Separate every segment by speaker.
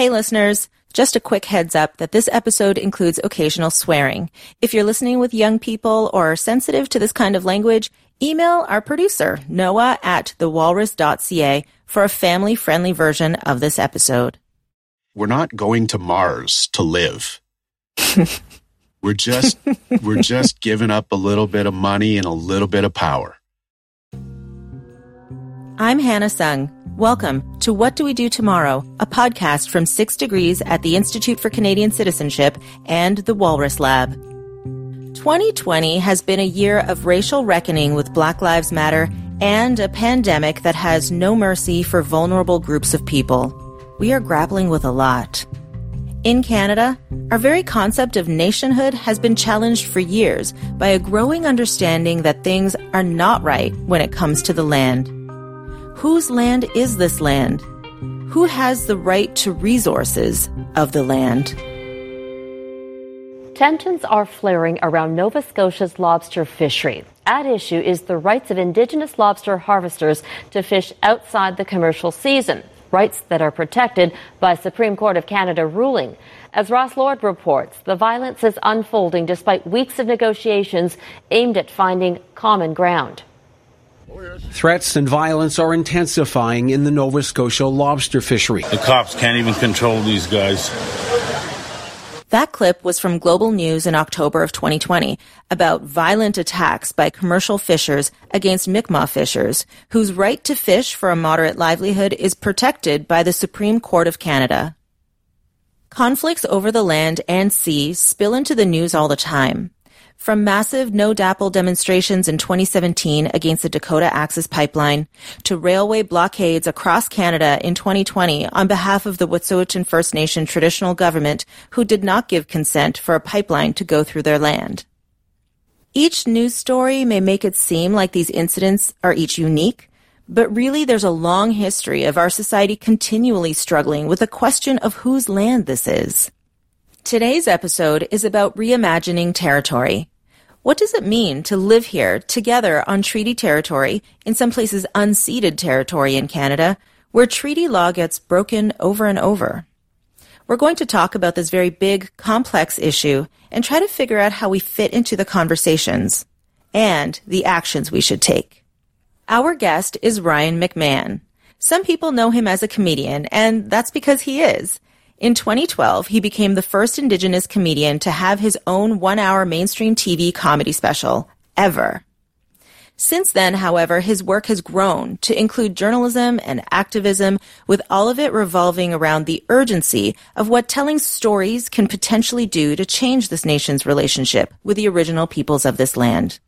Speaker 1: Hey listeners, just a quick heads up that this episode includes occasional swearing. If you're listening with young people or are sensitive to this kind of language, email our producer, Noah at thewalrus.ca for a family friendly version of this episode.
Speaker 2: We're not going to Mars to live. we're just we're just giving up a little bit of money and a little bit of power.
Speaker 1: I'm Hannah Sung. Welcome to What Do We Do Tomorrow, a podcast from Six Degrees at the Institute for Canadian Citizenship and the Walrus Lab. 2020 has been a year of racial reckoning with Black Lives Matter and a pandemic that has no mercy for vulnerable groups of people. We are grappling with a lot. In Canada, our very concept of nationhood has been challenged for years by a growing understanding that things are not right when it comes to the land. Whose land is this land? Who has the right to resources of the land?
Speaker 3: Tensions are flaring around Nova Scotia's lobster fishery. At issue is the rights of Indigenous lobster harvesters to fish outside the commercial season, rights that are protected by Supreme Court of Canada ruling. As Ross Lord reports, the violence is unfolding despite weeks of negotiations aimed at finding common ground.
Speaker 4: Threats and violence are intensifying in the Nova Scotia lobster fishery.
Speaker 5: The cops can't even control these guys.
Speaker 1: That clip was from Global News in October of 2020 about violent attacks by commercial fishers against Mi'kmaq fishers, whose right to fish for a moderate livelihood is protected by the Supreme Court of Canada. Conflicts over the land and sea spill into the news all the time. From massive no-DAPL demonstrations in 2017 against the Dakota Access Pipeline to railway blockades across Canada in 2020 on behalf of the Wet'suwet'en First Nation traditional government who did not give consent for a pipeline to go through their land. Each news story may make it seem like these incidents are each unique, but really there's a long history of our society continually struggling with the question of whose land this is. Today's episode is about reimagining territory. What does it mean to live here together on treaty territory, in some places unceded territory in Canada, where treaty law gets broken over and over? We're going to talk about this very big, complex issue and try to figure out how we fit into the conversations and the actions we should take. Our guest is Ryan McMahon. Some people know him as a comedian, and that's because he is. In 2012, he became the first Indigenous comedian to have his own one hour mainstream TV comedy special, ever. Since then, however, his work has grown to include journalism and activism, with all of it revolving around the urgency of what telling stories can potentially do to change this nation's relationship with the original peoples of this land.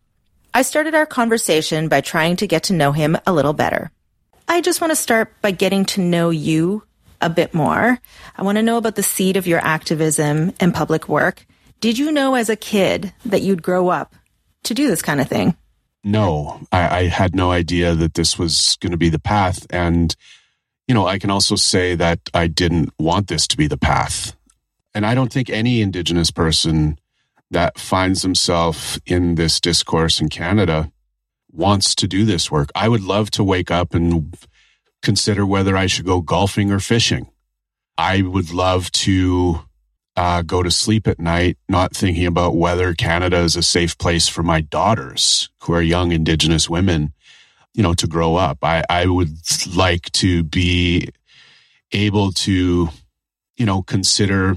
Speaker 1: I started our conversation by trying to get to know him a little better. I just want to start by getting to know you a bit more. I want to know about the seed of your activism and public work. Did you know as a kid that you'd grow up to do this kind of thing?
Speaker 2: No, I, I had no idea that this was going to be the path. And, you know, I can also say that I didn't want this to be the path. And I don't think any Indigenous person that finds himself in this discourse in Canada wants to do this work. I would love to wake up and consider whether I should go golfing or fishing. I would love to uh, go to sleep at night not thinking about whether Canada is a safe place for my daughters, who are young Indigenous women, you know, to grow up. I, I would like to be able to, you know, consider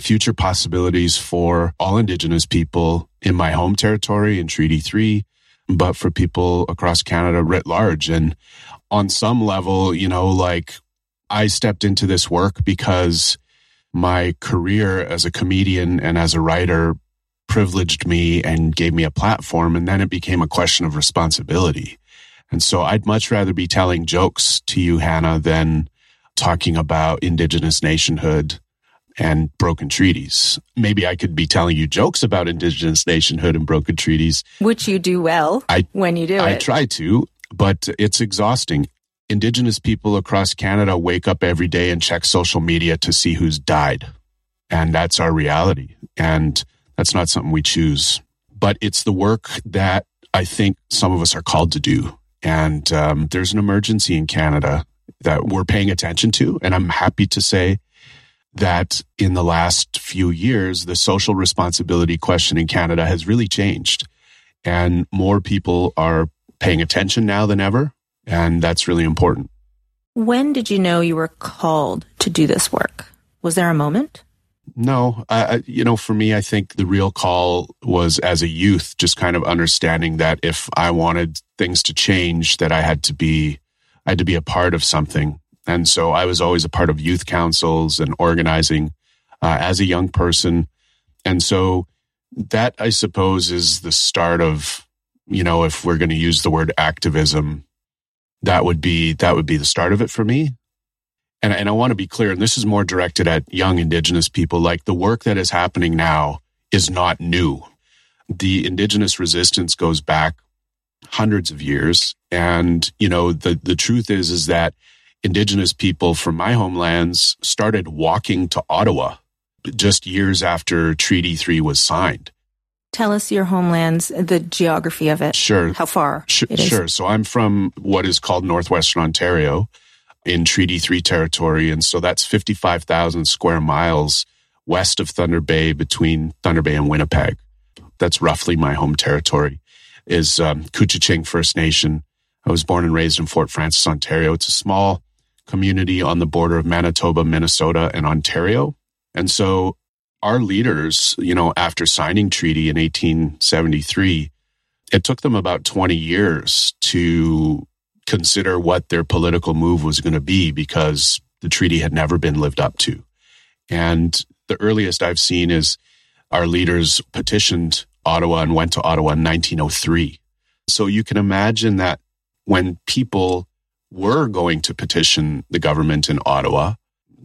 Speaker 2: future possibilities for all Indigenous people in my home territory in Treaty 3, but for people across Canada writ large. And on some level, you know, like I stepped into this work because my career as a comedian and as a writer privileged me and gave me a platform. And then it became a question of responsibility. And so I'd much rather be telling jokes to you, Hannah, than talking about indigenous nationhood and broken treaties. Maybe I could be telling you jokes about indigenous nationhood and broken treaties.
Speaker 1: Which you do well I, when you do
Speaker 2: I
Speaker 1: it.
Speaker 2: I try to but it's exhausting. Indigenous people across Canada wake up every day and check social media to see who's died. And that's our reality. And that's not something we choose. But it's the work that I think some of us are called to do. And um, there's an emergency in Canada that we're paying attention to. And I'm happy to say that in the last few years, the social responsibility question in Canada has really changed. And more people are paying attention now than ever. And that's really important.
Speaker 1: When did you know you were called to do this work? Was there a moment?
Speaker 2: No, uh, you know, for me, I think the real call was as a youth, just kind of understanding that if I wanted things to change, that I had to be, I had to be a part of something. And so I was always a part of youth councils and organizing uh, as a young person. And so that, I suppose, is the start of, you know, if we're going to use the word activism, that would be, that would be the start of it for me and, and I want to be clear, and this is more directed at young Indigenous people, like the work that is happening now is not new. The Indigenous resistance goes back hundreds of years. And, you know, the, the truth is, is that Indigenous people from my homelands started walking to Ottawa just years after Treaty 3 was signed.
Speaker 1: Tell us your homelands, the geography of it.
Speaker 2: Sure.
Speaker 1: How far?
Speaker 2: Sure. sure. So I'm from what is called Northwestern Ontario in Treaty 3 territory. And so that's 55,000 square miles west of Thunder Bay between Thunder Bay and Winnipeg. That's roughly my home territory is um, Couchiching First Nation. I was born and raised in Fort Frances, Ontario. It's a small community on the border of Manitoba, Minnesota, and Ontario. And so our leaders, you know, after signing treaty in 1873, it took them about 20 years to consider what their political move was going to be because the treaty had never been lived up to. And the earliest I've seen is our leaders petitioned Ottawa and went to Ottawa in 1903. So you can imagine that when people were going to petition the government in Ottawa,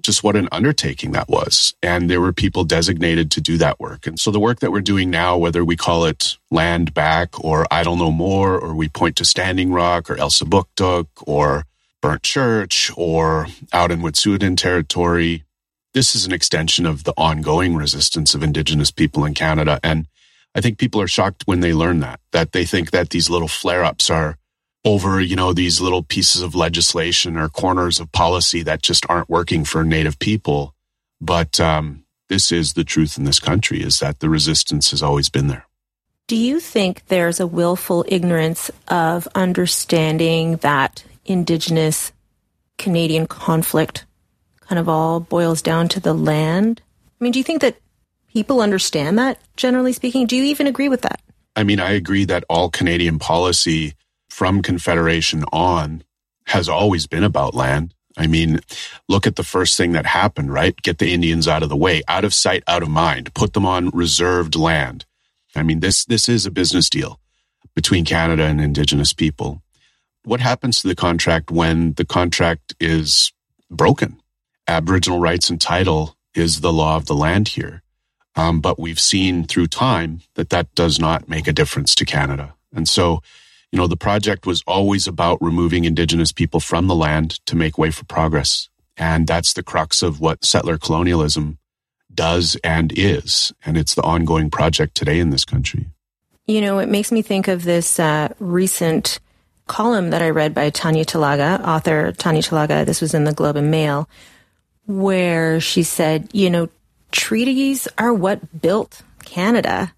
Speaker 2: just what an undertaking that was. And there were people designated to do that work. And so the work that we're doing now, whether we call it land back or idle no more, or we point to Standing Rock or Elsipogtog or Burnt Church or out in Wet'suwet'en territory, this is an extension of the ongoing resistance of Indigenous people in Canada. And I think people are shocked when they learn that, that they think that these little flare ups are over, you know, these little pieces of legislation or corners of policy that just aren't working for Native people. But um, this is the truth in this country is that the resistance has always been there.
Speaker 1: Do you think there's a willful ignorance of understanding that Indigenous Canadian conflict kind of all boils down to the land? I mean, do you think that people understand that, generally speaking? Do you even agree with that?
Speaker 2: I mean, I agree that all Canadian policy from Confederation on has always been about land. I mean, look at the first thing that happened, right? Get the Indians out of the way, out of sight, out of mind, put them on reserved land. I mean, this, this is a business deal between Canada and Indigenous people. What happens to the contract when the contract is broken? Aboriginal rights and title is the law of the land here. Um, but we've seen through time that that does not make a difference to Canada. And so you know, the project was always about removing indigenous people from the land to make way for progress. And that's the crux of what settler colonialism does and is. And it's the ongoing project today in this country.
Speaker 1: You know, it makes me think of this uh, recent column that I read by Tanya Talaga, author Tanya Talaga. This was in the Globe and Mail, where she said, you know, treaties are what built Canada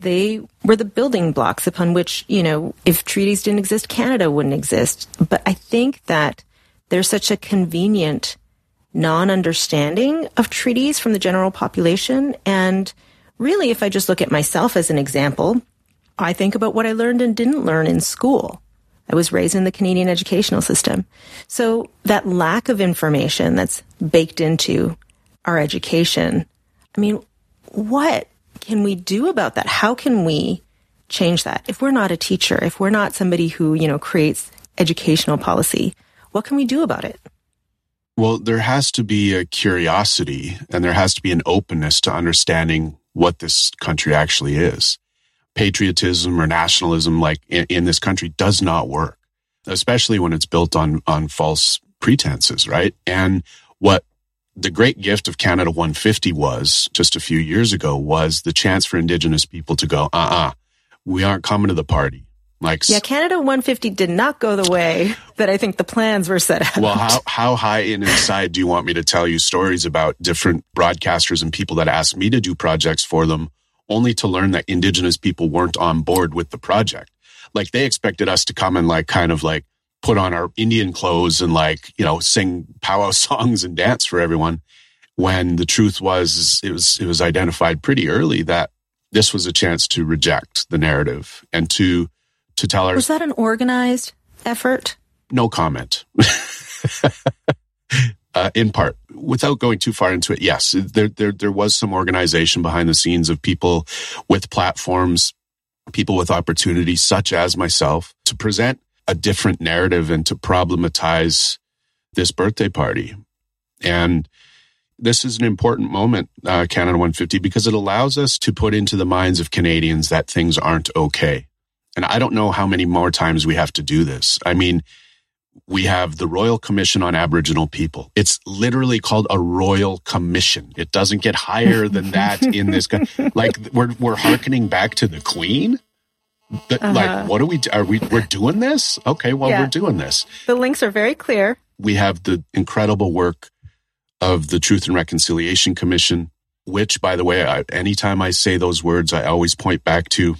Speaker 1: they were the building blocks upon which, you know, if treaties didn't exist, Canada wouldn't exist. But I think that there's such a convenient non understanding of treaties from the general population. And really, if I just look at myself as an example, I think about what I learned and didn't learn in school. I was raised in the Canadian educational system. So that lack of information that's baked into our education, I mean, what can we do about that? How can we change that? If we're not a teacher, if we're not somebody who, you know, creates educational policy, what can we do about it?
Speaker 2: Well, there has to be a curiosity and there has to be an openness to understanding what this country actually is. Patriotism or nationalism, like in, in this country, does not work, especially when it's built on, on false pretenses, right? And what the great gift of Canada 150 was just a few years ago was the chance for Indigenous people to go, uh uh-uh, uh we aren't coming to the party. Like,
Speaker 1: yeah, Canada 150 did not go the way that I think the plans were set out.
Speaker 2: Well, how, how high in inside do you want me to tell you stories about different broadcasters and people that asked me to do projects for them only to learn that indigenous people weren't on board with the project? Like they expected us to come and like kind of like put on our Indian clothes and like, you know, sing powwow songs and dance for everyone. When the truth was, it was, it was identified pretty early that this was a chance to reject the narrative and to to tell her.
Speaker 1: Was that an organized effort?
Speaker 2: No comment. uh, in part, without going too far into it, yes, there, there, there was some organization behind the scenes of people with platforms, people with opportunities, such as myself, to present a different narrative and to problematize this birthday party. And this is an important moment, uh, Canada 150, because it allows us to put into the minds of Canadians that things aren't okay. And I don't know how many more times we have to do this. I mean, we have the Royal Commission on Aboriginal People. It's literally called a Royal Commission. It doesn't get higher than that in this. Like we're we're harkening back to the Queen. Uh-huh. Like, what are we? Are we? We're doing this? Okay, well, yeah. we're doing this.
Speaker 1: The links are very clear.
Speaker 2: We have the incredible work of the Truth and Reconciliation Commission, which, by the way, I, anytime I say those words, I always point back to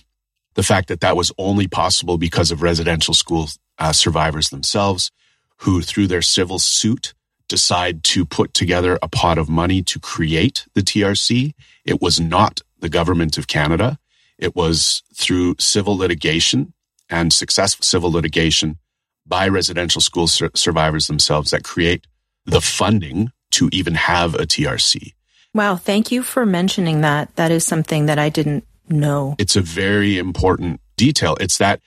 Speaker 2: the fact that that was only possible because of residential school uh, survivors themselves who through their civil suit decide to put together a pot of money to create the TRC. It was not the government of Canada. It was through civil litigation and successful civil litigation by residential school sur- survivors themselves that create the funding to even have a TRC.
Speaker 1: Wow. Thank you for mentioning that. That is something that I didn't know.
Speaker 2: It's a very important detail. It's that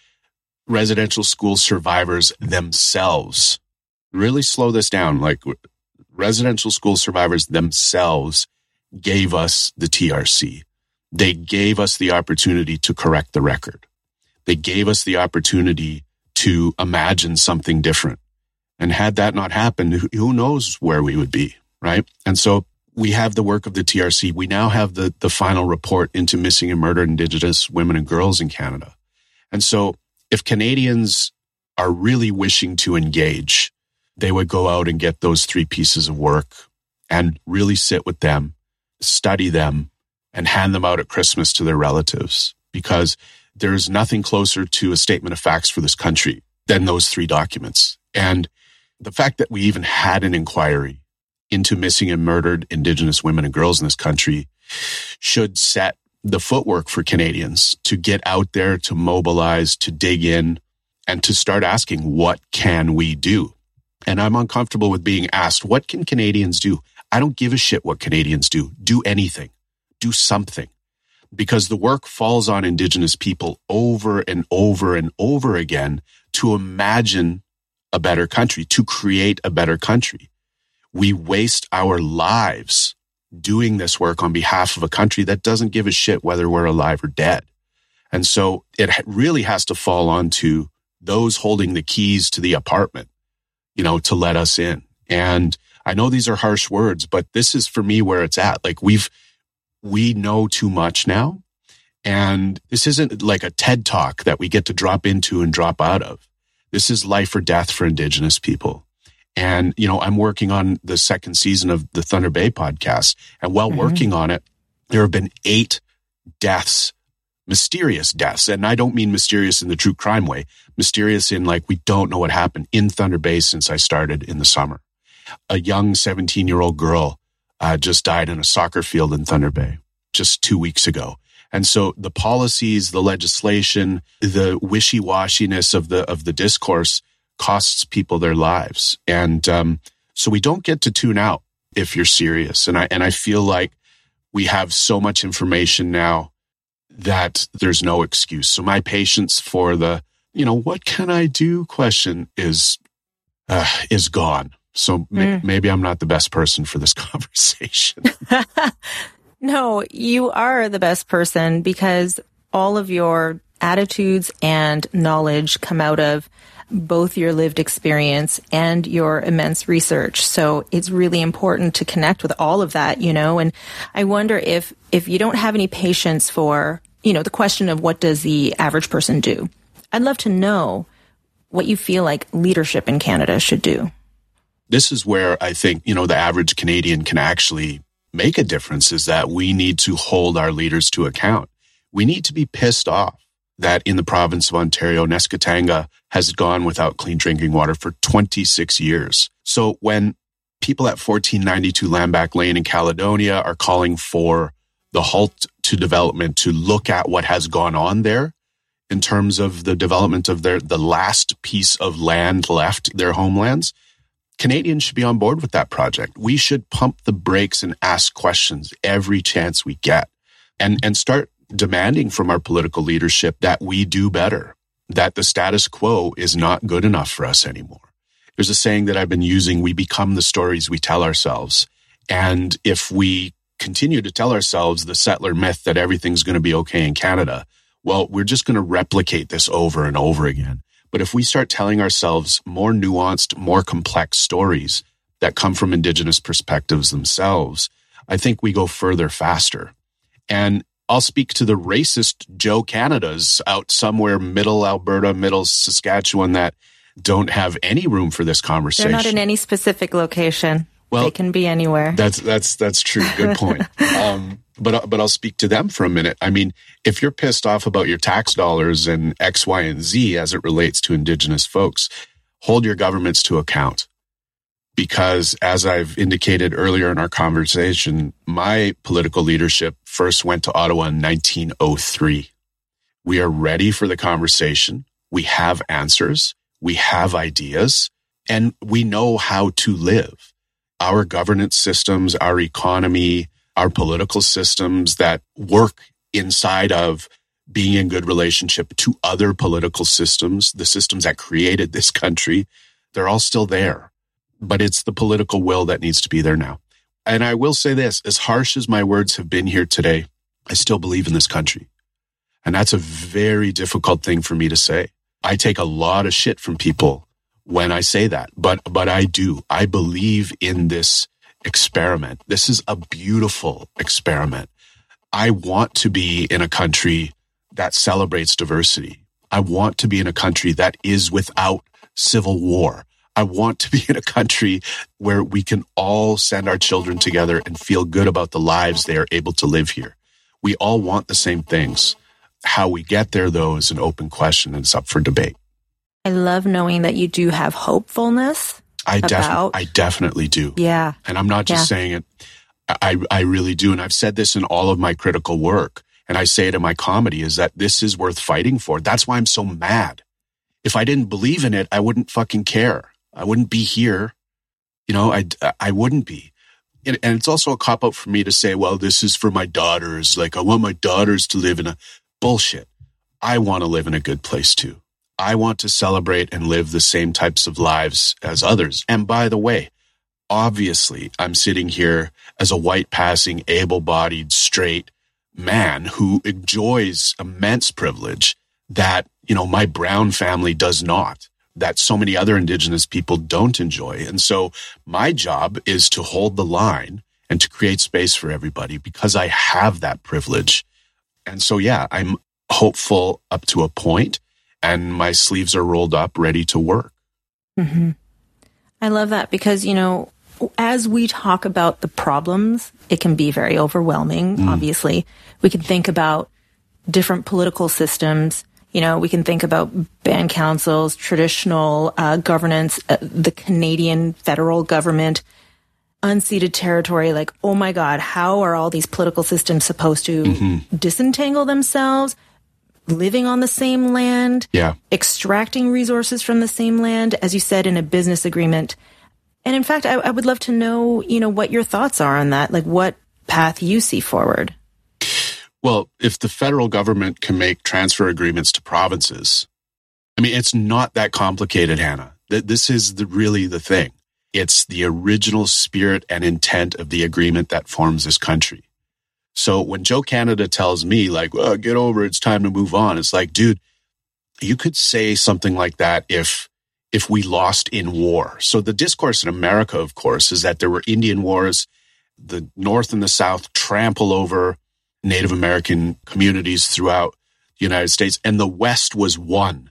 Speaker 2: residential school survivors themselves really slow this down. Like residential school survivors themselves gave us the TRC. They gave us the opportunity to correct the record. They gave us the opportunity to imagine something different. And had that not happened, who knows where we would be, right? And so we have the work of the TRC. We now have the, the final report into missing and murdered Indigenous women and girls in Canada. And so if Canadians are really wishing to engage, they would go out and get those three pieces of work and really sit with them, study them, and hand them out at Christmas to their relatives because there's nothing closer to a statement of facts for this country than those three documents. And the fact that we even had an inquiry into missing and murdered Indigenous women and girls in this country should set the footwork for Canadians to get out there, to mobilize, to dig in, and to start asking, what can we do? And I'm uncomfortable with being asked, what can Canadians do? I don't give a shit what Canadians do. Do anything. Do something. Because the work falls on Indigenous people over and over and over again to imagine a better country, to create a better country we waste our lives doing this work on behalf of a country that doesn't give a shit whether we're alive or dead. And so it really has to fall onto those holding the keys to the apartment, you know, to let us in. And I know these are harsh words, but this is for me where it's at. Like we've, we know too much now. And this isn't like a TED talk that we get to drop into and drop out of. This is life or death for Indigenous people. And, you know, I'm working on the second season of the Thunder Bay podcast. And while mm-hmm. working on it, there have been eight deaths, mysterious deaths. And I don't mean mysterious in the true crime way, mysterious in like, we don't know what happened in Thunder Bay since I started in the summer. A young 17 year old girl uh, just died in a soccer field in Thunder Bay just two weeks ago. And so the policies, the legislation, the wishy washiness of the, of the discourse costs people their lives. And um, so we don't get to tune out if you're serious. And I and I feel like we have so much information now that there's no excuse. So my patience for the you know what can I do question is uh, is gone. So mm. may, maybe I'm not the best person for this conversation.
Speaker 1: no, you are the best person because all of your attitudes and knowledge come out of both your lived experience and your immense research. So it's really important to connect with all of that, you know, and I wonder if, if you don't have any patience for, you know, the question of what does the average person do? I'd love to know what you feel like leadership in Canada should do.
Speaker 2: This is where I think, you know, the average Canadian can actually make a difference is that we need to hold our leaders to account. We need to be pissed off that in the province of Ontario, Neskantaga has gone without clean drinking water for 26 years. So when people at 1492 Land Back Lane in Caledonia are calling for the halt to development to look at what has gone on there in terms of the development of their the last piece of land left, their homelands. Canadians should be on board with that project. We should pump the brakes and ask questions every chance we get and, and start demanding from our political leadership that we do better, that the status quo is not good enough for us anymore. There's a saying that I've been using. We become the stories we tell ourselves. And if we continue to tell ourselves the settler myth that everything's going to be okay in Canada, well, we're just going to replicate this over and over again. But if we start telling ourselves more nuanced, more complex stories that come from Indigenous perspectives themselves, I think we go further faster. And I'll speak to the racist Joe Canadas out somewhere middle Alberta, middle Saskatchewan that don't have any room for this conversation.
Speaker 1: They're not in any specific location. Well, they can be anywhere.
Speaker 2: That's that's that's true. Good point. um, but but I'll speak to them for a minute. I mean, if you're pissed off about your tax dollars and X, Y, and Z as it relates to Indigenous folks, hold your governments to account because as I've indicated earlier in our conversation, my political leadership first went to Ottawa in 1903. We are ready for the conversation. We have answers. We have ideas and we know how to live. Our governance systems, our economy, our political systems that work inside of being in good relationship to other political systems, the systems that created this country, they're all still there but it's the political will that needs to be there now. And I will say this, as harsh as my words have been here today, I still believe in this country. And that's a very difficult thing for me to say. I take a lot of shit from people when I say that, but, but I do. I believe in this experiment. This is a beautiful experiment. I want to be in a country that celebrates diversity. I want to be in a country that is without civil war. I want to be in a country where we can all send our children together and feel good about the lives they are able to live here. We all want the same things. How we get there, though, is an open question and it's up for debate.
Speaker 1: I love knowing that you do have hopefulness.
Speaker 2: I, def- I definitely do.
Speaker 1: Yeah.
Speaker 2: And I'm not just yeah. saying it. I, I really do. And I've said this in all of my critical work. And I say it in my comedy is that this is worth fighting for. That's why I'm so mad. If I didn't believe in it, I wouldn't fucking care. I wouldn't be here. You know, I, I wouldn't be. And, and it's also a cop out for me to say, well, this is for my daughters. Like, I want my daughters to live in a bullshit. I want to live in a good place too. I want to celebrate and live the same types of lives as others. And by the way, obviously, I'm sitting here as a white passing, able bodied, straight man who enjoys immense privilege that, you know, my brown family does not that so many other indigenous people don't enjoy. And so my job is to hold the line and to create space for everybody because I have that privilege. And so, yeah, I'm hopeful up to a point and my sleeves are rolled up, ready to work.
Speaker 1: Mm-hmm. I love that because, you know, as we talk about the problems, it can be very overwhelming. Mm. Obviously, we can think about different political systems you know, we can think about band councils, traditional uh, governance, uh, the Canadian federal government, unceded territory. Like, oh my God, how are all these political systems supposed to mm-hmm. disentangle themselves? Living on the same land,
Speaker 2: yeah,
Speaker 1: extracting resources from the same land, as you said in a business agreement. And in fact, I, I would love to know, you know, what your thoughts are on that. Like, what path you see forward.
Speaker 2: Well, if the federal government can make transfer agreements to provinces, I mean, it's not that complicated, Hannah. That this is the, really the thing. It's the original spirit and intent of the agreement that forms this country. So when Joe Canada tells me like, well, get over it, it's time to move on. It's like, dude, you could say something like that if, if we lost in war. So the discourse in America, of course, is that there were Indian wars. The North and the South trample over Native American communities throughout the United States, and the West was won.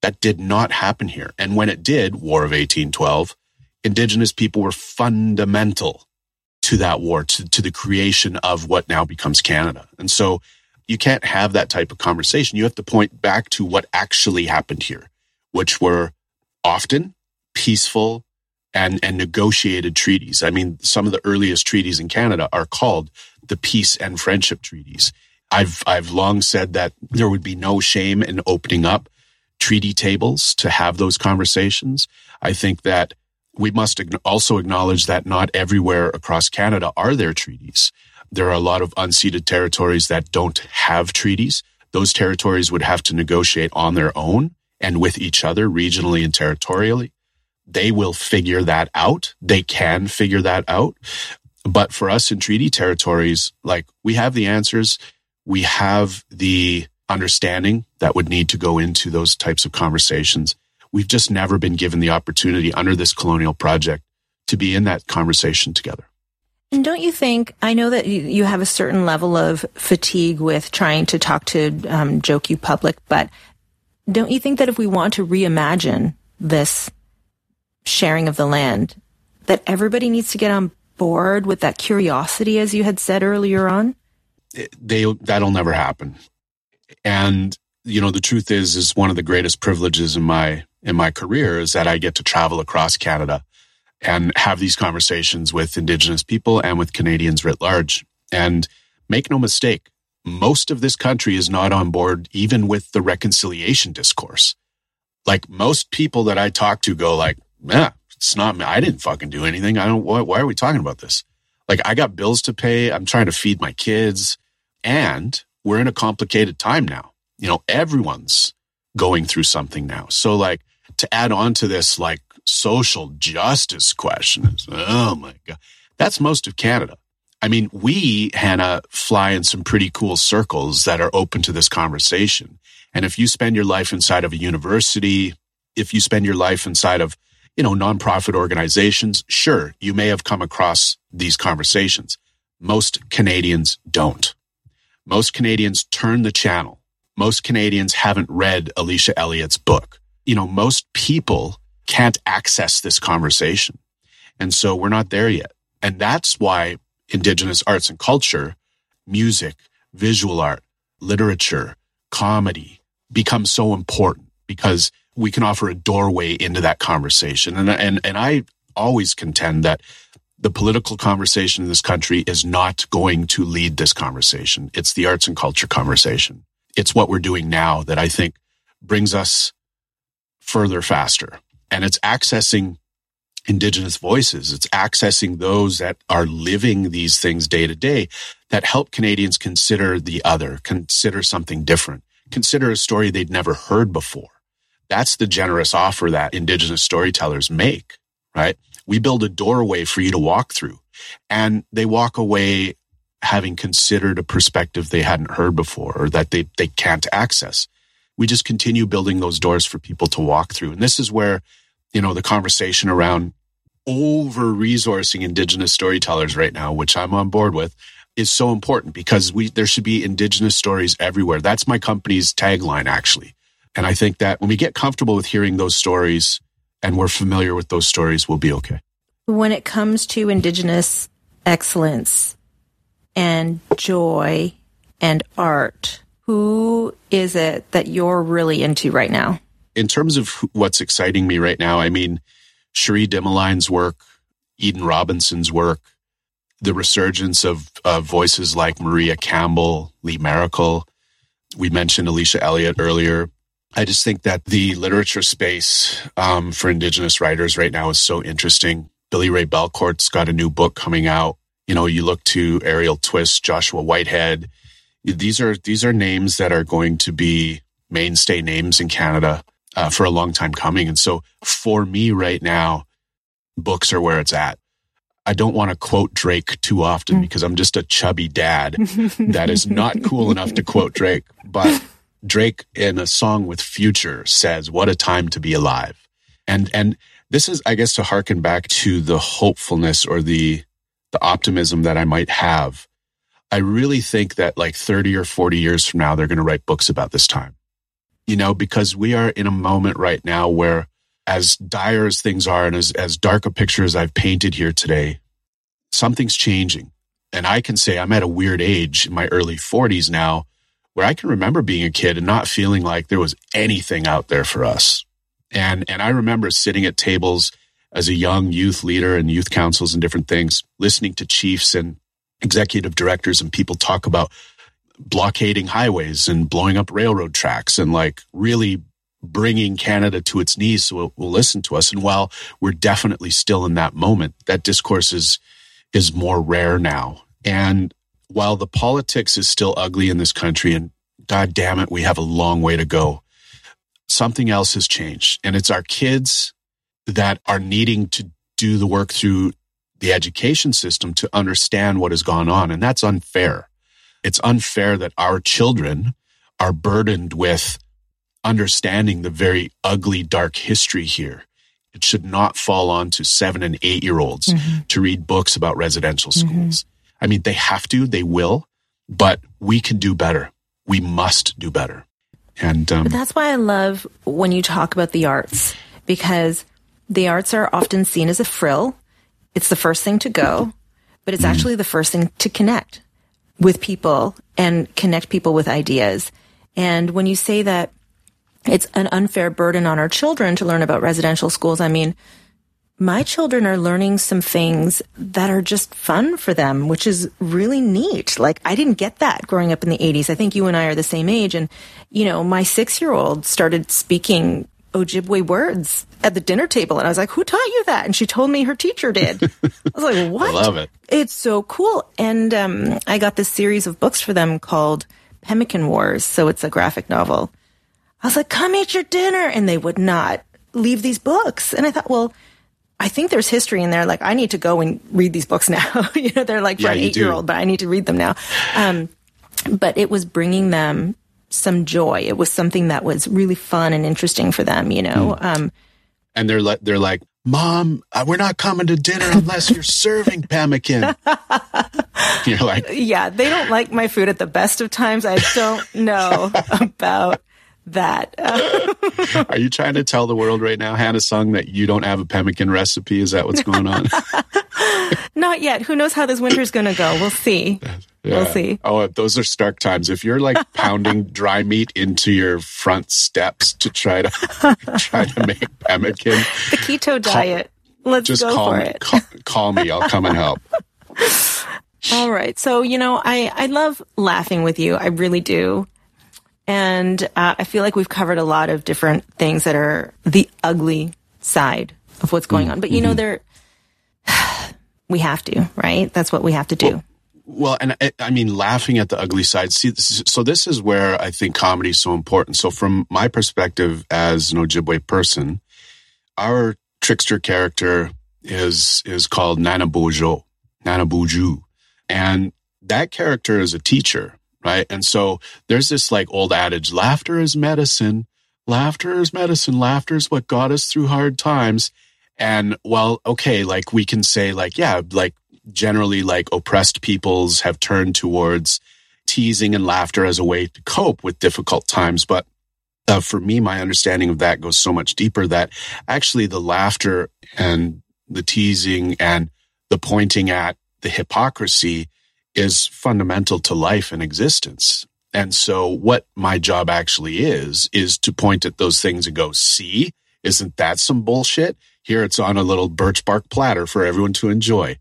Speaker 2: That did not happen here. And when it did, War of 1812, indigenous people were fundamental to that war, to, to the creation of what now becomes Canada. And so you can't have that type of conversation. You have to point back to what actually happened here, which were often peaceful and, and negotiated treaties. I mean, some of the earliest treaties in Canada are called the peace and friendship treaties. I've, I've long said that there would be no shame in opening up treaty tables to have those conversations. I think that we must also acknowledge that not everywhere across Canada are there treaties. There are a lot of unceded territories that don't have treaties. Those territories would have to negotiate on their own and with each other regionally and territorially. They will figure that out. They can figure that out. But for us in treaty territories, like we have the answers. We have the understanding that would need to go into those types of conversations. We've just never been given the opportunity under this colonial project to be in that conversation together.
Speaker 1: And don't you think, I know that you have a certain level of fatigue with trying to talk to um, public, but don't you think that if we want to reimagine this sharing of the land, that everybody needs to get on board with that curiosity, as you had said earlier on?
Speaker 2: They, that'll never happen. And, you know, the truth is, is one of the greatest privileges in my, in my career is that I get to travel across Canada and have these conversations with Indigenous people and with Canadians writ large. And make no mistake, most of this country is not on board even with the reconciliation discourse. Like most people that I talk to go like, yeah, it's not me. I didn't fucking do anything. I don't, why, why are we talking about this? Like I got bills to pay. I'm trying to feed my kids and we're in a complicated time now. You know, everyone's going through something now. So like to add on to this, like social justice question oh my God, that's most of Canada. I mean, we, Hannah, fly in some pretty cool circles that are open to this conversation. And if you spend your life inside of a university, if you spend your life inside of, you know, nonprofit organizations, sure, you may have come across these conversations. Most Canadians don't. Most Canadians turn the channel. Most Canadians haven't read Alicia Elliott's book. You know, most people can't access this conversation. And so we're not there yet. And that's why indigenous arts and culture, music, visual art, literature, comedy become so important because we can offer a doorway into that conversation. And, and, and I always contend that the political conversation in this country is not going to lead this conversation. It's the arts and culture conversation. It's what we're doing now that I think brings us further faster. And it's accessing indigenous voices. It's accessing those that are living these things day to day that help Canadians consider the other, consider something different, consider a story they'd never heard before. That's the generous offer that indigenous storytellers make, right? We build a doorway for you to walk through and they walk away having considered a perspective they hadn't heard before or that they, they can't access. We just continue building those doors for people to walk through. And this is where, you know, the conversation around over resourcing indigenous storytellers right now, which I'm on board with, is so important because we there should be indigenous stories everywhere. That's my company's tagline actually. And I think that when we get comfortable with hearing those stories and we're familiar with those stories, we'll be okay.
Speaker 1: When it comes to indigenous excellence and joy and art, who is it that you're really into right now?
Speaker 2: In terms of what's exciting me right now, I mean, Cherie Dimaline's work, Eden Robinson's work, the resurgence of voices like Maria Campbell, Lee Maracle. We mentioned Alicia Elliott earlier. I just think that the literature space um, for Indigenous writers right now is so interesting. Billy Ray Belcourt's got a new book coming out. You know, you look to Arielle Twist, Joshua Whitehead. These are these are names that are going to be mainstay names in Canada uh, for a long time coming. And so for me right now, books are where it's at. I don't want to quote Drake too often mm. because I'm just a chubby dad that is not cool enough to quote Drake. But Drake in a song with Future says, "What a time to be alive." And and this is, I guess, to harken back to the hopefulness or the the optimism that I might have. I really think that like 30 or 40 years from now, they're going to write books about this time you know, because we are in a moment right now where as dire as things are and as, as dark a picture as I've painted here today, something's changing. And I can say I'm at a weird age in my early 40s now where I can remember being a kid and not feeling like there was anything out there for us. And, and I remember sitting at tables as a young youth leader and youth councils and different things, listening to chiefs and executive directors and people talk about blockading highways and blowing up railroad tracks and like really bringing Canada to its knees so it will listen to us. And while we're definitely still in that moment, that discourse is, is more rare now. And while the politics is still ugly in this country and God damn it, we have a long way to go. Something else has changed and it's our kids that are needing to do the work through the education system to understand what has gone on. And that's unfair. It's unfair that our children are burdened with understanding the very ugly, dark history here. It should not fall on to seven and eight year olds mm-hmm. to read books about residential mm-hmm. schools. Mm-hmm. I mean, they have to, they will, but we can do better. We must do better. And um,
Speaker 1: that's why I love when you talk about the arts because the arts are often seen as a frill. It's the first thing to go, but it's mm. actually the first thing to connect with people and connect people with ideas. And when you say that it's an unfair burden on our children to learn about residential schools, I mean, my children are learning some things that are just fun for them, which is really neat. Like I didn't get that growing up in the 80s. I think you and I are the same age. And, you know, my six year old started speaking Ojibwe words at the dinner table. And I was like, who taught you that? And she told me her teacher did. I was like, what? I
Speaker 2: love it.
Speaker 1: It's so cool. And um, I got this series of books for them called Pemmican Wars. So it's a graphic novel. I was like, come eat your dinner. And they would not leave these books. And I thought, well, I think there's history in there. Like, I need to go and read these books now. you know, they're like for yeah, an eight year old, but I need to read them now. Um, but it was bringing them some joy. It was something that was really fun and interesting for them, you know. Mm. Um,
Speaker 2: and they're like, they're like, Mom, uh, we're not coming to dinner unless you're serving pemmican. you're like,
Speaker 1: yeah, they don't like my food at the best of times. I don't know about that.
Speaker 2: Are you trying to tell the world right now, Hannah Sung, that you don't have a pemmican recipe? Is that what's going on?
Speaker 1: Not yet. Who knows how this winter's going to go? We'll see. Yeah. We'll see.
Speaker 2: Oh, those are stark times. If you're like pounding dry meat into your front steps to try to try to make pemmican,
Speaker 1: the keto diet. Let's just go
Speaker 2: call
Speaker 1: for
Speaker 2: me,
Speaker 1: it.
Speaker 2: Call, call me. I'll come and help.
Speaker 1: All right. So you know, I I love laughing with you. I really do. And uh, I feel like we've covered a lot of different things that are the ugly side of what's going mm-hmm. on. But you know, mm-hmm. there, we have to, right? That's what we have to do.
Speaker 2: Well, well, and I, I, mean, laughing at the ugly side. See, this is, so this is where I think comedy is so important. So, from my perspective as an Ojibwe person, our trickster character is is called Nana Bojo, Nana Buju, and that character is a teacher, right? And so there's this like old adage: laughter is medicine. Laughter is medicine. Laughter is what got us through hard times. And well, okay, like we can say, like, yeah, like generally like oppressed peoples have turned towards teasing and laughter as a way to cope with difficult times. But uh, for me, my understanding of that goes so much deeper that actually the laughter and the teasing and the pointing at the hypocrisy is fundamental to life and existence. And so what my job actually is, is to point at those things and go, see, isn't that some bullshit? Here it's on a little birch bark platter for everyone to enjoy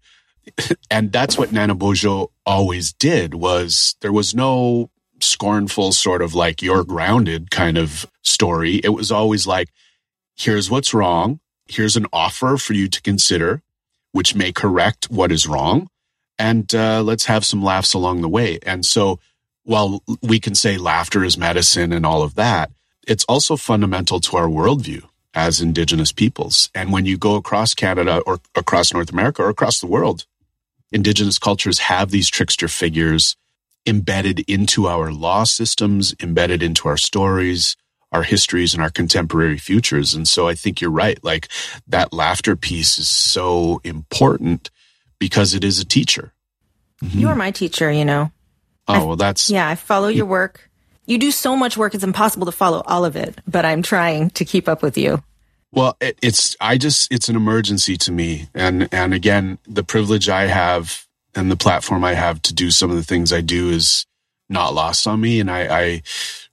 Speaker 2: and that's what Nana Bojo always did was there was no scornful sort of like you're grounded kind of story. It was always like, here's what's wrong. Here's an offer for you to consider, which may correct what is wrong. And uh, let's have some laughs along the way. And so while we can say laughter is medicine and all of that, it's also fundamental to our worldview as Indigenous peoples. And when you go across Canada or across North America or across the world, indigenous cultures have these trickster figures embedded into our law systems, embedded into our stories, our histories, and our contemporary futures. And so I think you're right. Like that laughter piece is so important because it is a teacher.
Speaker 1: Mm-hmm. You are my teacher, you know.
Speaker 2: Oh, well, that's.
Speaker 1: Yeah, I follow your work You do so much work, it's impossible to follow all of it, but I'm trying to keep up with you.
Speaker 2: Well, it, it's I just it's an emergency to me, and and again, the privilege I have and the platform I have to do some of the things I do is not lost on me, and I, I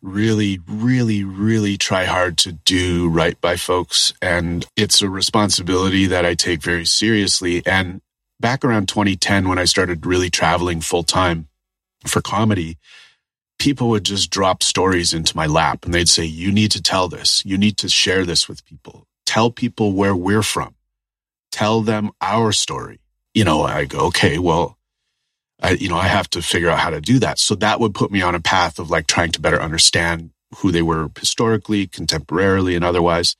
Speaker 2: really, really, really try hard to do right by folks, and it's a responsibility that I take very seriously. And back around 2010, when I started really traveling full time for comedy, people would just drop stories into my lap and they'd say, you need to tell this. You need to share this with people. Tell people where we're from. Tell them our story. You know, I go, okay, well, I, you know, I have to figure out how to do that. So that would put me on a path of like trying to better understand who they were historically, contemporarily, and otherwise.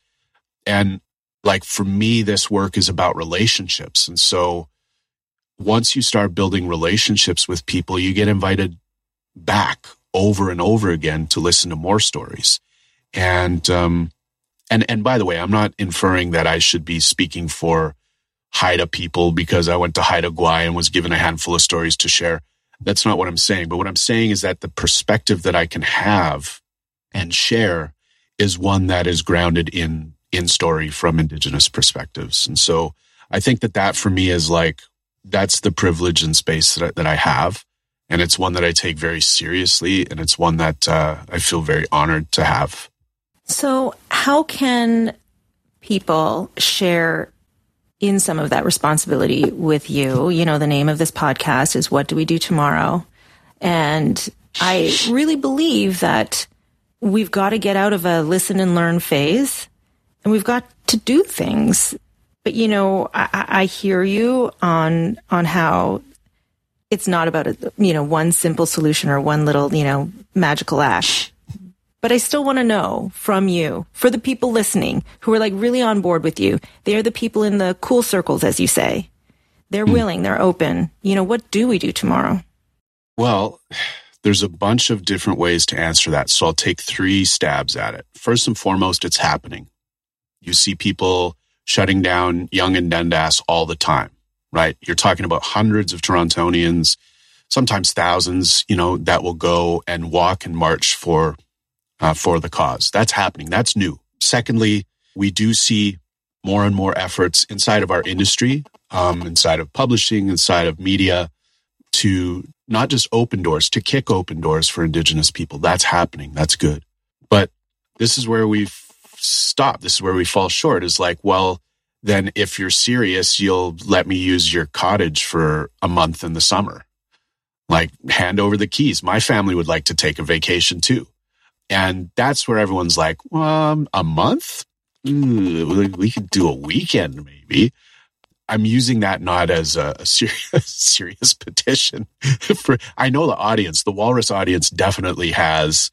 Speaker 2: And like for me, this work is about relationships. And so once you start building relationships with people, you get invited back over and over again to listen to more stories. And, um, and, and by the way, I'm not inferring that I should be speaking for Haida people because I went to Haida Gwaii and was given a handful of stories to share. That's not what I'm saying. But what I'm saying is that the perspective that I can have and share is one that is grounded in, in story from indigenous perspectives. And so I think that that for me is like, that's the privilege and space that I, that I have and it's one that I take very seriously, and it's one that uh, I feel very honored to have.
Speaker 1: So, how can people share in some of that responsibility with you? You know, the name of this podcast is What Do We Do Tomorrow? And I really believe that we've got to get out of a listen and learn phase and we've got to do things. But you know, I, I hear you on on how it's not about a, you know, one simple solution or one little, you know, magical ash But I still want to know from you, for the people listening who are like really on board with you, they're the people in the cool circles, as you say. They're mm. willing, they're open. You know, what do we do tomorrow?
Speaker 2: Well, there's a bunch of different ways to answer that. So I'll take three stabs at it. First and foremost, it's happening. You see people shutting down Yonge and Dundas all the time right? You're talking about hundreds of Torontonians, sometimes thousands, you know, that will go and walk and march for, uh, for the cause. That's happening. That's new. Secondly, we do see more and more efforts inside of our industry, um, inside of publishing, inside of media to not just open doors, to kick open doors for Indigenous people. That's happening. That's good. But this is where we've stopped. This is where we fall short is like, well, then if you're serious, you'll let me use your cottage for a month in the summer. Like hand over the keys. My family would like to take a vacation too. And that's where everyone's like, um, a month? Mm, we could do a weekend maybe. I'm using that not as a, a serious, serious petition for, I know the audience, the walrus audience definitely has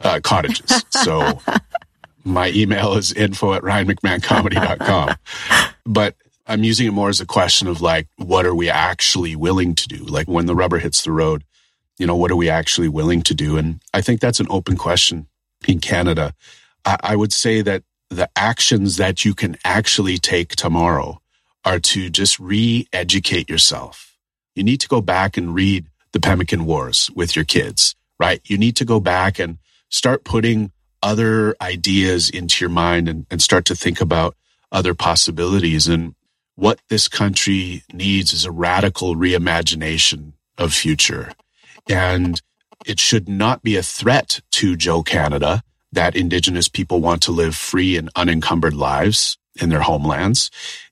Speaker 2: uh, cottages. So my email is info at ryanmcmahoncomedy.com. but I'm using it more as a question of like, what are we actually willing to do? Like when the rubber hits the road, you know, what are we actually willing to do? And I think that's an open question in Canada. I, I would say that the actions that you can actually take tomorrow are to just re-educate yourself. You need to go back and read the Pemmican Wars with your kids, right? You need to go back and start putting other ideas into your mind and, and start to think about other possibilities. And what this country needs is a radical reimagination of future. And it should not be a threat to Joe Canada that Indigenous people want to live free and unencumbered lives in their homelands.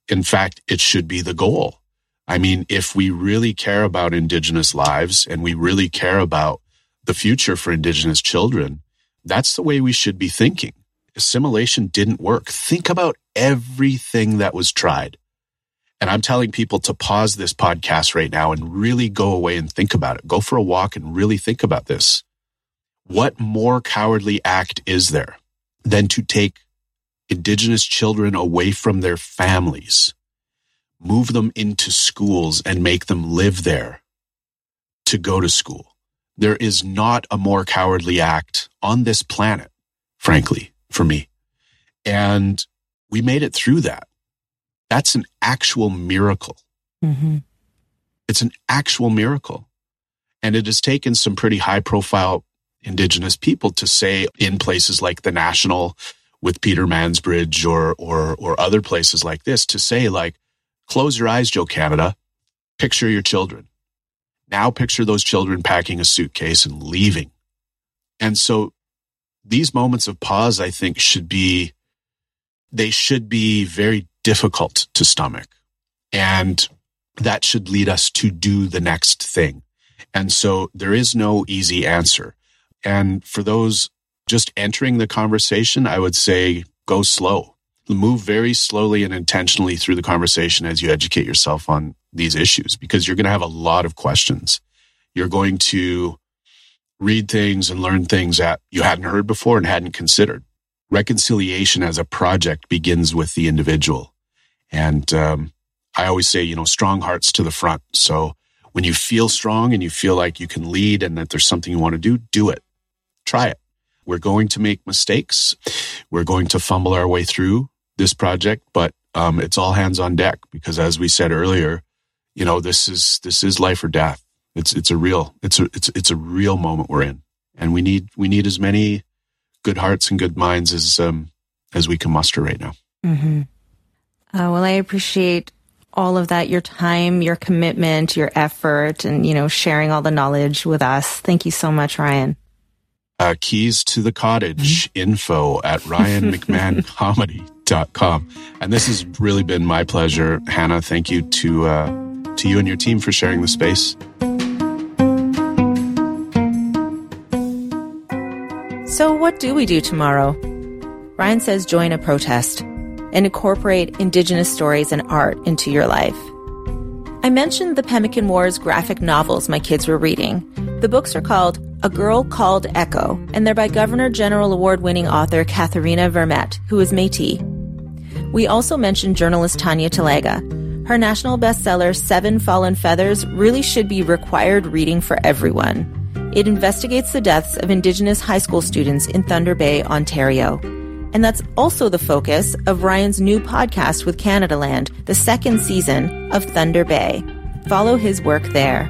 Speaker 2: In fact, it should be the goal. I mean, if we really care about Indigenous lives and we really care about the future for Indigenous children, that's the way we should be thinking. Assimilation didn't work. Think about everything that was tried. And I'm telling people to pause this podcast right now and really go away and think about it. Go for a walk and really think about this. What more cowardly act is there than to take indigenous children away from their families, move them into schools and make them live there to go to school? There is not a more cowardly act on this planet, frankly, for me. And we made it through that. That's an actual miracle. Mm-hmm. It's an actual miracle. And it has taken some pretty high profile Indigenous people to say in places like the National with Peter Mansbridge or, or, or other places like this to say like, close your eyes, Joe Canada, picture your children. Now picture those children packing a suitcase and leaving. And so these moments of pause, I think should be, they should be very difficult to stomach. And that should lead us to do the next thing. And so there is no easy answer. And for those just entering the conversation, I would say go slow. Move very slowly and intentionally through the conversation as you educate yourself on these issues because you're going to have a lot of questions. You're going to read things and learn things that you hadn't heard before and hadn't considered. Reconciliation as a project begins with the individual. And um, I always say, you know, strong hearts to the front. So when you feel strong and you feel like you can lead and that there's something you want to do, do it. Try it. We're going to make mistakes. We're going to fumble our way through this project, but um, it's all hands on deck because as we said earlier, you know, this is, this is life or death. It's, it's a real, it's a, it's, it's a real moment we're in and we need, we need as many good hearts and good minds as, um, as we can muster right now.
Speaker 1: Mm-hmm. Uh, well, I appreciate all of that, your time, your commitment, your effort, and, you know, sharing all the knowledge with us. Thank you so much, Ryan.
Speaker 2: Uh, keys to the cottage mm-hmm. info at ryanmcmahoncomedy.com. And this has really been my pleasure. Hannah, thank you to, uh, to you and your team for sharing the space.
Speaker 1: So, what do we do tomorrow? Ryan says join a protest and incorporate Indigenous stories and art into your life. I mentioned the Pemmican Wars graphic novels my kids were reading. The books are called A Girl Called Echo, and they're by Governor General Award winning author Katherena Vermette, who is Metis. We also mentioned journalist Tanya Talaga. Her national bestseller, Seven Fallen Feathers, really should be required reading for everyone. It investigates the deaths of Indigenous high school students in Thunder Bay, Ontario. And that's also the focus of Ryan's new podcast with Canadaland, the second season of Thunder Bay. Follow his work there.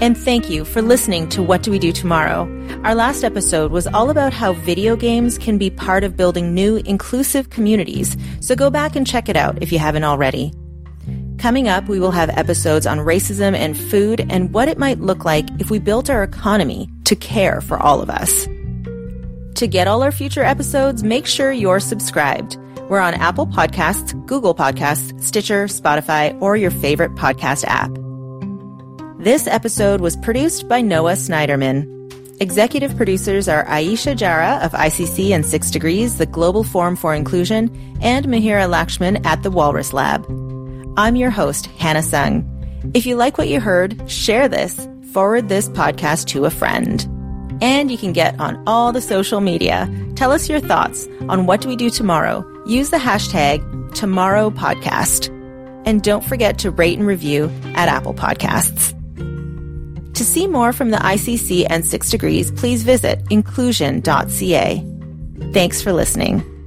Speaker 1: And thank you for listening to What Do We Do Tomorrow? Our last episode was all about how video games can be part of building new, inclusive communities. So go back and check it out if you haven't already. Coming up, we will have episodes on racism and food and what it might look like if we built our economy to care for all of us. To get all our future episodes, make sure you're subscribed. We're on Apple Podcasts, Google Podcasts, Stitcher, Spotify, or your favorite podcast app. This episode was produced by Noah Snyderman. Executive producers are Aisha Jara of ICC and Six Degrees, the Global Forum for Inclusion, and Mahira Lakshman at the Walrus Lab. I'm your host, Hannah Sung. If you like what you heard, share this, forward this podcast to a friend and you can get on all the social media. Tell us your thoughts on what do we do tomorrow. Use the hashtag tomorrow podcast. And don't forget to rate and review at Apple Podcasts. To see more from the ICC and Six Degrees, please visit inclusion.ca. Thanks for listening.